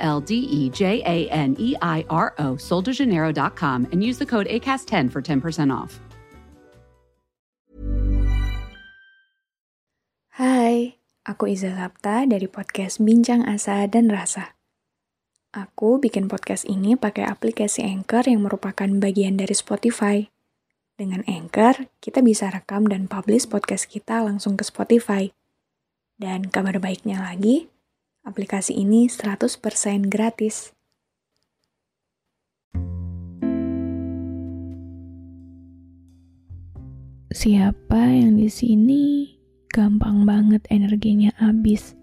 L D E J A N E I R O, soldejaneiro.com, and use the code ACAST10 for 10% off. Hai, aku Iza Sapta dari podcast Bincang Asa dan Rasa. Aku bikin podcast ini pakai aplikasi Anchor yang merupakan bagian dari Spotify. Dengan Anchor, kita bisa rekam dan publish podcast kita langsung ke Spotify. Dan kabar baiknya lagi, aplikasi ini 100% gratis. Siapa yang di sini gampang banget energinya habis?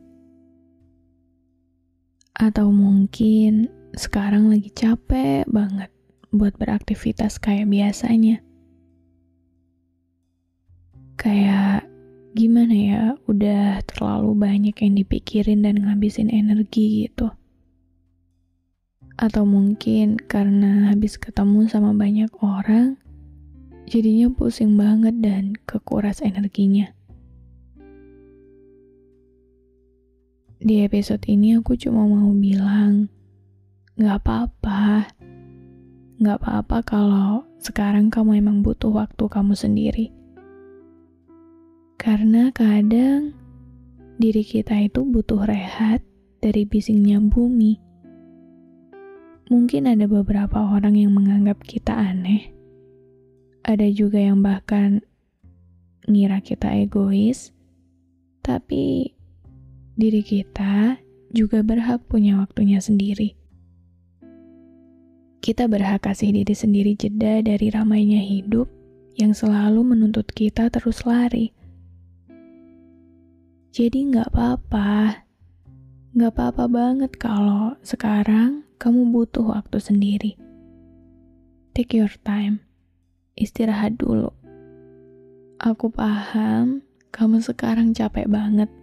Atau mungkin sekarang lagi capek banget buat beraktivitas kayak biasanya. Kayak gimana ya, udah terlalu banyak yang dipikirin dan ngabisin energi gitu. Atau mungkin karena habis ketemu sama banyak orang, jadinya pusing banget dan kekuras energinya. Di episode ini aku cuma mau bilang, gak apa-apa. Gak apa-apa kalau sekarang kamu emang butuh waktu kamu sendiri. Karena kadang diri kita itu butuh rehat dari bisingnya bumi. Mungkin ada beberapa orang yang menganggap kita aneh. Ada juga yang bahkan ngira kita egois. Tapi diri kita juga berhak punya waktunya sendiri. Kita berhak kasih diri sendiri jeda dari ramainya hidup yang selalu menuntut kita terus lari. Jadi nggak apa-apa, nggak apa-apa banget kalau sekarang kamu butuh waktu sendiri. Take your time, istirahat dulu. Aku paham kamu sekarang capek banget.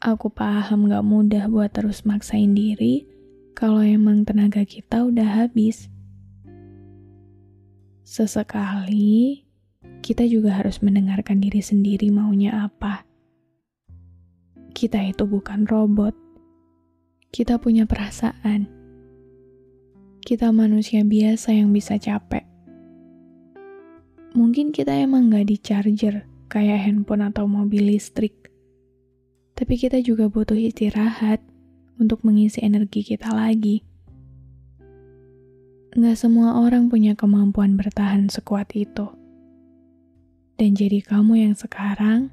Aku paham gak mudah buat terus maksain diri kalau emang tenaga kita udah habis. Sesekali, kita juga harus mendengarkan diri sendiri maunya apa. Kita itu bukan robot. Kita punya perasaan. Kita manusia biasa yang bisa capek. Mungkin kita emang gak di charger kayak handphone atau mobil listrik. Tapi kita juga butuh istirahat untuk mengisi energi kita lagi. Gak semua orang punya kemampuan bertahan sekuat itu. Dan jadi kamu yang sekarang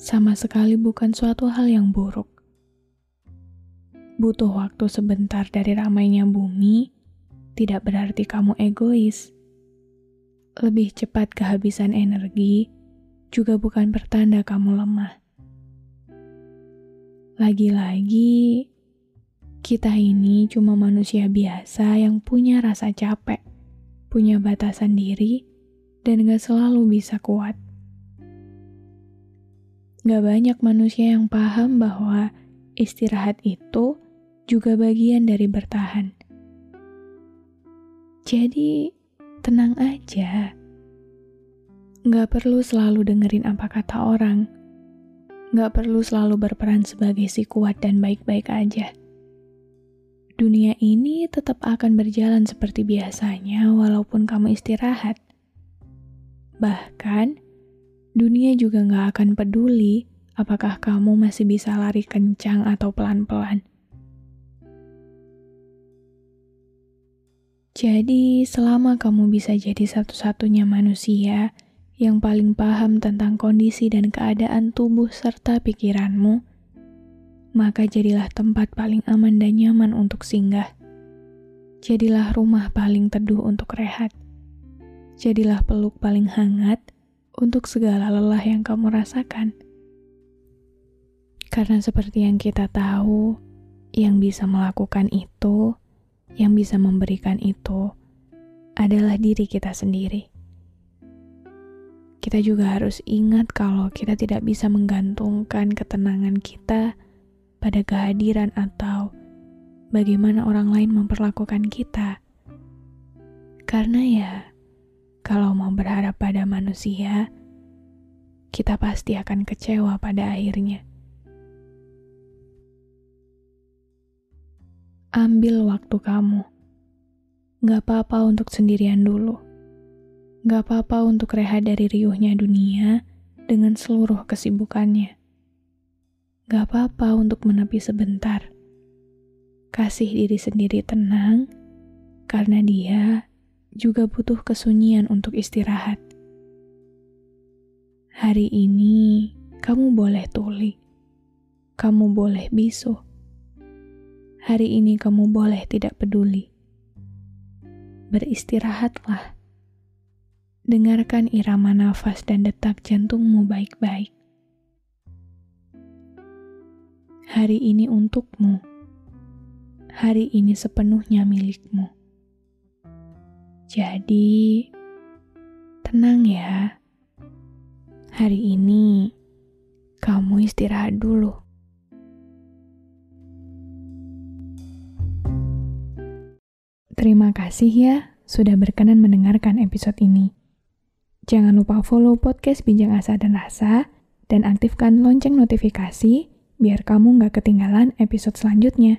sama sekali bukan suatu hal yang buruk. Butuh waktu sebentar dari ramainya bumi tidak berarti kamu egois. Lebih cepat kehabisan energi juga bukan pertanda kamu lemah. Lagi-lagi, kita ini cuma manusia biasa yang punya rasa capek, punya batasan diri, dan gak selalu bisa kuat. Gak banyak manusia yang paham bahwa istirahat itu juga bagian dari bertahan. Jadi, tenang aja. Gak perlu selalu dengerin apa kata orang Gak perlu selalu berperan sebagai si kuat dan baik-baik aja. Dunia ini tetap akan berjalan seperti biasanya walaupun kamu istirahat. Bahkan, dunia juga gak akan peduli apakah kamu masih bisa lari kencang atau pelan-pelan. Jadi, selama kamu bisa jadi satu-satunya manusia yang paling paham tentang kondisi dan keadaan tubuh serta pikiranmu, maka jadilah tempat paling aman dan nyaman untuk singgah. Jadilah rumah paling teduh untuk rehat. Jadilah peluk paling hangat untuk segala lelah yang kamu rasakan. Karena seperti yang kita tahu, yang bisa melakukan itu, yang bisa memberikan itu, adalah diri kita sendiri. Kita juga harus ingat kalau kita tidak bisa menggantungkan ketenangan kita pada kehadiran atau bagaimana orang lain memperlakukan kita. Karena ya, berharap pada manusia, kita pasti akan kecewa pada akhirnya. Ambil waktu kamu. Gak apa-apa untuk sendirian dulu. Gak apa-apa untuk rehat dari riuhnya dunia dengan seluruh kesibukannya. Gak apa-apa untuk menepi sebentar. Kasih diri sendiri tenang, karena dia juga butuh kesunyian untuk istirahat. Hari ini kamu boleh tuli, kamu boleh bisu hari ini kamu boleh tidak peduli. Beristirahatlah. Dengarkan irama nafas dan detak jantungmu baik-baik. Hari ini untukmu. Hari ini sepenuhnya milikmu. Jadi, tenang ya. Hari ini kamu istirahat dulu. Terima kasih ya sudah berkenan mendengarkan episode ini. Jangan lupa follow podcast Bincang Asa dan Rasa dan aktifkan lonceng notifikasi biar kamu nggak ketinggalan episode selanjutnya.